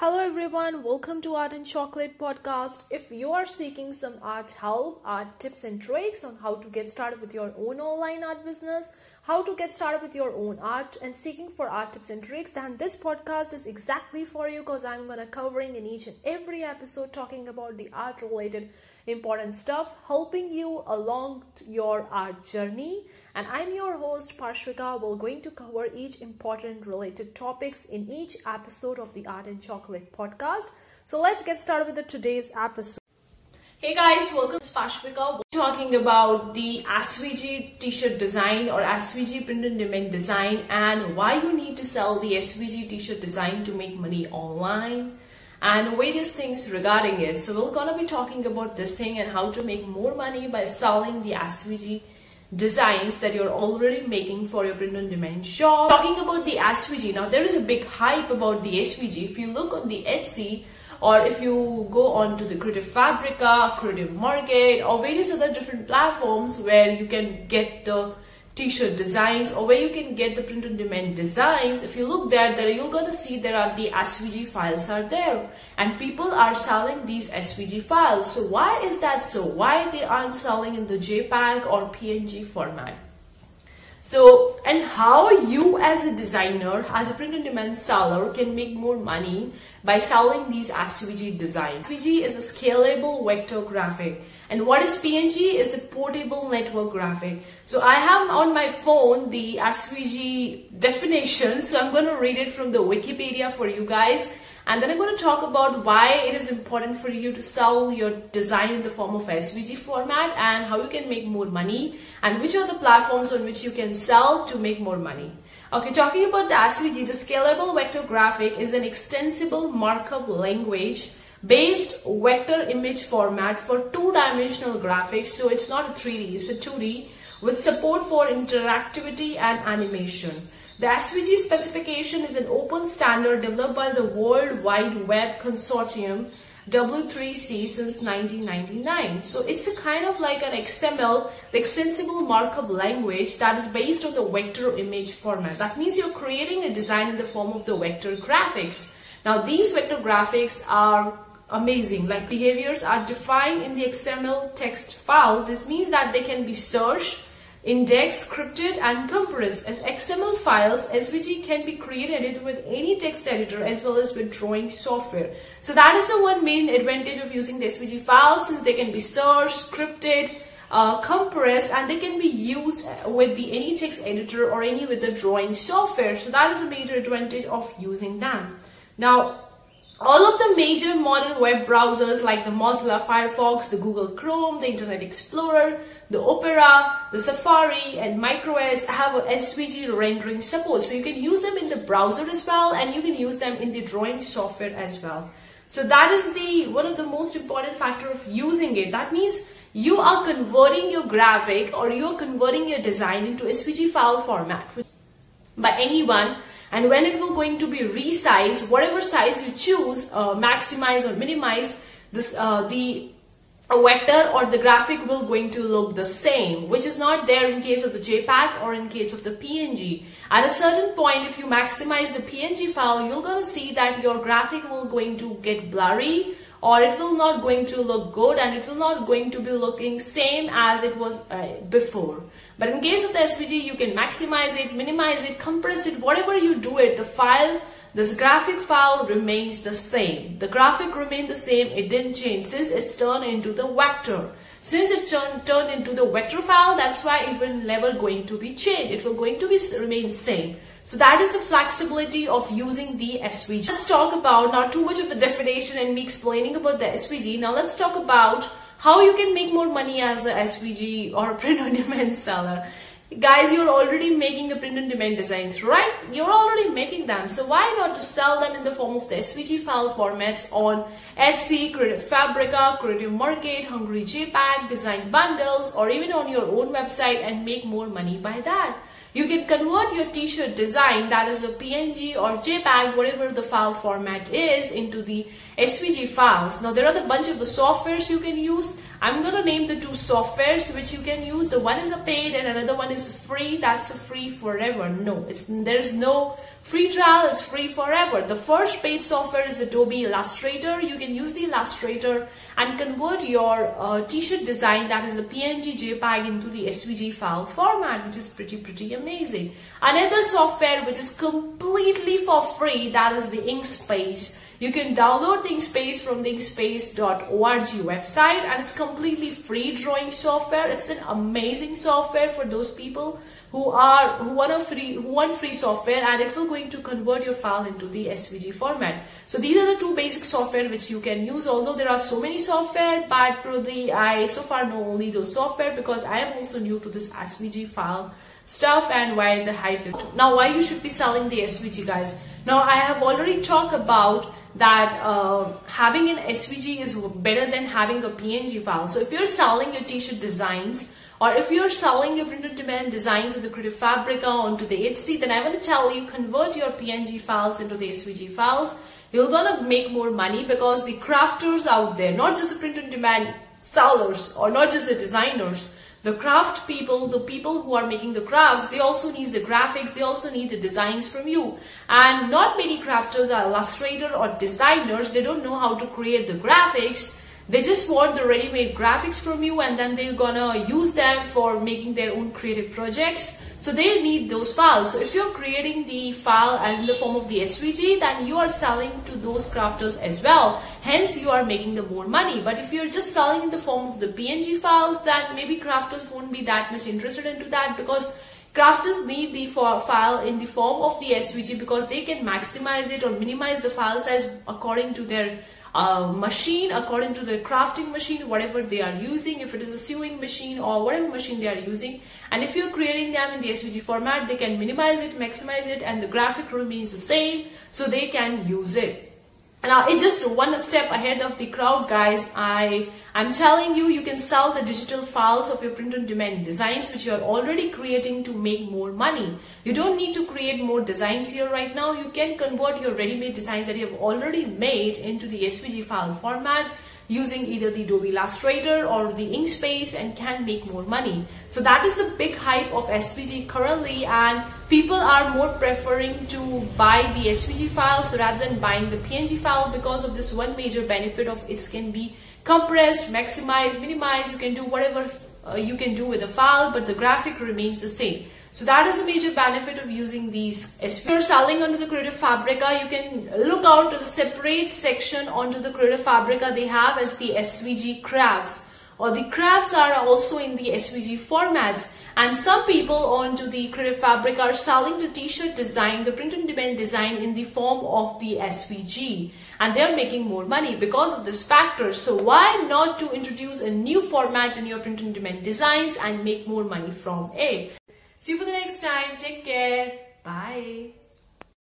Hello everyone, welcome to Art and Chocolate podcast. If you are seeking some art help, art tips and tricks on how to get started with your own online art business, how to get started with your own art and seeking for art tips and tricks, then this podcast is exactly for you because I'm to covering in each and every episode talking about the art related important stuff, helping you along your art journey. And I'm your host Parshvika. We're going to cover each important related topics in each episode of the Art and Chocolate podcast. So let's get started with the today's episode. Hey guys, welcome to Parshvika. We're talking about the SVG t-shirt design or SVG print on demand design and why you need to sell the SVG t-shirt design to make money online and various things regarding it. So we're gonna be talking about this thing and how to make more money by selling the SVG designs that you're already making for your print on demand shop. Talking about the SVG, now there is a big hype about the SVG. If you look on the Etsy or if you go on to the Creative Fabrica, Creative Market or various other different platforms where you can get the t-shirt designs or where you can get the print on demand designs. If you look there there you're going to see there are the svg files are there. And people are selling these svg files. So why is that so? Why they aren't selling in the jpeg or png format so and how you as a designer as a print on demand seller can make more money by selling these svg designs svg is a scalable vector graphic and what is PNG is a portable network graphic. So I have on my phone the SVG definition. So I'm going to read it from the Wikipedia for you guys. And then I'm going to talk about why it is important for you to sell your design in the form of SVG format and how you can make more money and which are the platforms on which you can sell to make more money. Okay, talking about the SVG, the scalable vector graphic is an extensible markup language based vector image format for two-dimensional graphics. So it's not a 3D, it's a 2D with support for interactivity and animation. The SVG specification is an open standard developed by the World Wide Web Consortium W3C since 1999. So it's a kind of like an XML, the extensible markup language that is based on the vector image format. That means you're creating a design in the form of the vector graphics. Now these vector graphics are amazing. Like behaviors are defined in the XML text files. This means that they can be searched, indexed, scripted, and compressed. As XML files, SVG can be created with any text editor as well as with drawing software. So that is the one main advantage of using the SVG files since they can be searched, scripted, uh, compressed and they can be used with the any text editor or any with the drawing software. So that is a major advantage of using them. Now, all of the major modern web browsers like the Mozilla Firefox, the Google Chrome, the Internet Explorer, the Opera, the Safari and Micro MicroEdge have a SVG rendering support. So you can use them in the browser as well and you can use them in the drawing software as well. So that is the one of the most important factor of using it. That means you are converting your graphic or you are converting your design into SVG file format by anyone and when it will going to be resized whatever size you choose uh, maximize or minimize this uh, the vector or the graphic will going to look the same which is not there in case of the jpeg or in case of the png at a certain point if you maximize the png file you're to see that your graphic will going to get blurry or it will not going to look good and it will not going to be looking same as it was uh, before. But in case of the SVG, you can maximize it, minimize it, compress it, whatever you do it, the file, this graphic file remains the same. The graphic remained the same, it didn't change since it's turned into the vector. Since it turned, turned into the vector file, that's why it will never going to be changed. It will going to be remain same. So that is the flexibility of using the SVG. Let's talk about not too much of the definition and me explaining about the SVG. Now let's talk about how you can make more money as a SVG or a print on demand seller. Guys, you're already making the print on demand designs, right? You're already making them. So why not to sell them in the form of the SVG file formats on Etsy, Creative Fabrica, Creative Market, Hungry JPEG, Design Bundles, or even on your own website and make more money by that. You can convert your t-shirt design that is a PNG or JPEG, whatever the file format is, into the SVG files. Now there are a bunch of the softwares you can use. I'm going to name the two softwares which you can use. The one is a paid and another one is free. That's free forever. No, it's there's no free trial, it's free forever. The first paid software is Adobe Illustrator. You can use the Illustrator and convert your uh, t-shirt design that is the PNG JPEG into the SVG file format, which is pretty, pretty amazing. Another software which is completely for free, that is the Inkspace. You can download the Inkspace from the inkspace.org website and it's completely free drawing software. It's an amazing software for those people who are who want a free who want free software and it will going to convert your file into the SVG format. So these are the two basic software which you can use. Although there are so many software, but probably I so far know only those software because I am also new to this SVG file stuff and why the hype is. Now why you should be selling the SVG guys. Now I have already talked about that uh, having an SVG is better than having a PNG file. So if you're selling your t-shirt designs or if you're selling your print on demand designs with the Creative Fabrica onto the Etsy, then I want to tell you convert your PNG files into the SVG files. You're gonna make more money because the crafters out there, not just the print on demand sellers or not just the designers, the craft people, the people who are making the crafts, they also need the graphics, they also need the designs from you. And not many crafters are illustrator or designers, they don't know how to create the graphics. They just want the ready-made graphics from you and then they're gonna use them for making their own creative projects. So they need those files. So if you're creating the file in the form of the SVG, then you are selling to those crafters as well. Hence, you are making the more money. But if you're just selling in the form of the PNG files, then maybe crafters won't be that much interested into that because Crafters need the file in the form of the SVG because they can maximize it or minimize the file size according to their uh, machine according to the crafting machine whatever they are using if it is a sewing machine or whatever machine they are using and if you're creating them in the SVG format they can minimize it maximize it and the graphic remains the same so they can use it now it's just one step ahead of the crowd guys. I i'm telling you you can sell the digital files of your print on demand designs which you are already creating to make more money. You don't need to create more designs here right now. You can convert your ready-made designs that you have already made into the svg file format using either the Adobe Illustrator or the Inkspace and can make more money. So that is the big hype of SVG currently and people are more preferring to buy the SVG files rather than buying the PNG file because of this one major benefit of it can be compressed, maximized, minimized, you can do whatever uh, you can do with the file but the graphic remains the same. So that is a major benefit of using these. If you're selling under the Creative Fabrica, you can look out to the separate section onto the Creative Fabrica they have as the SVG crafts. Or the crafts are also in the SVG formats. And some people onto the Creative Fabric are selling the t-shirt design, the print on demand design in the form of the SVG. And they're making more money because of this factor. So why not to introduce a new format in your print on demand designs and make more money from it? See you for the next time. Take care. Bye.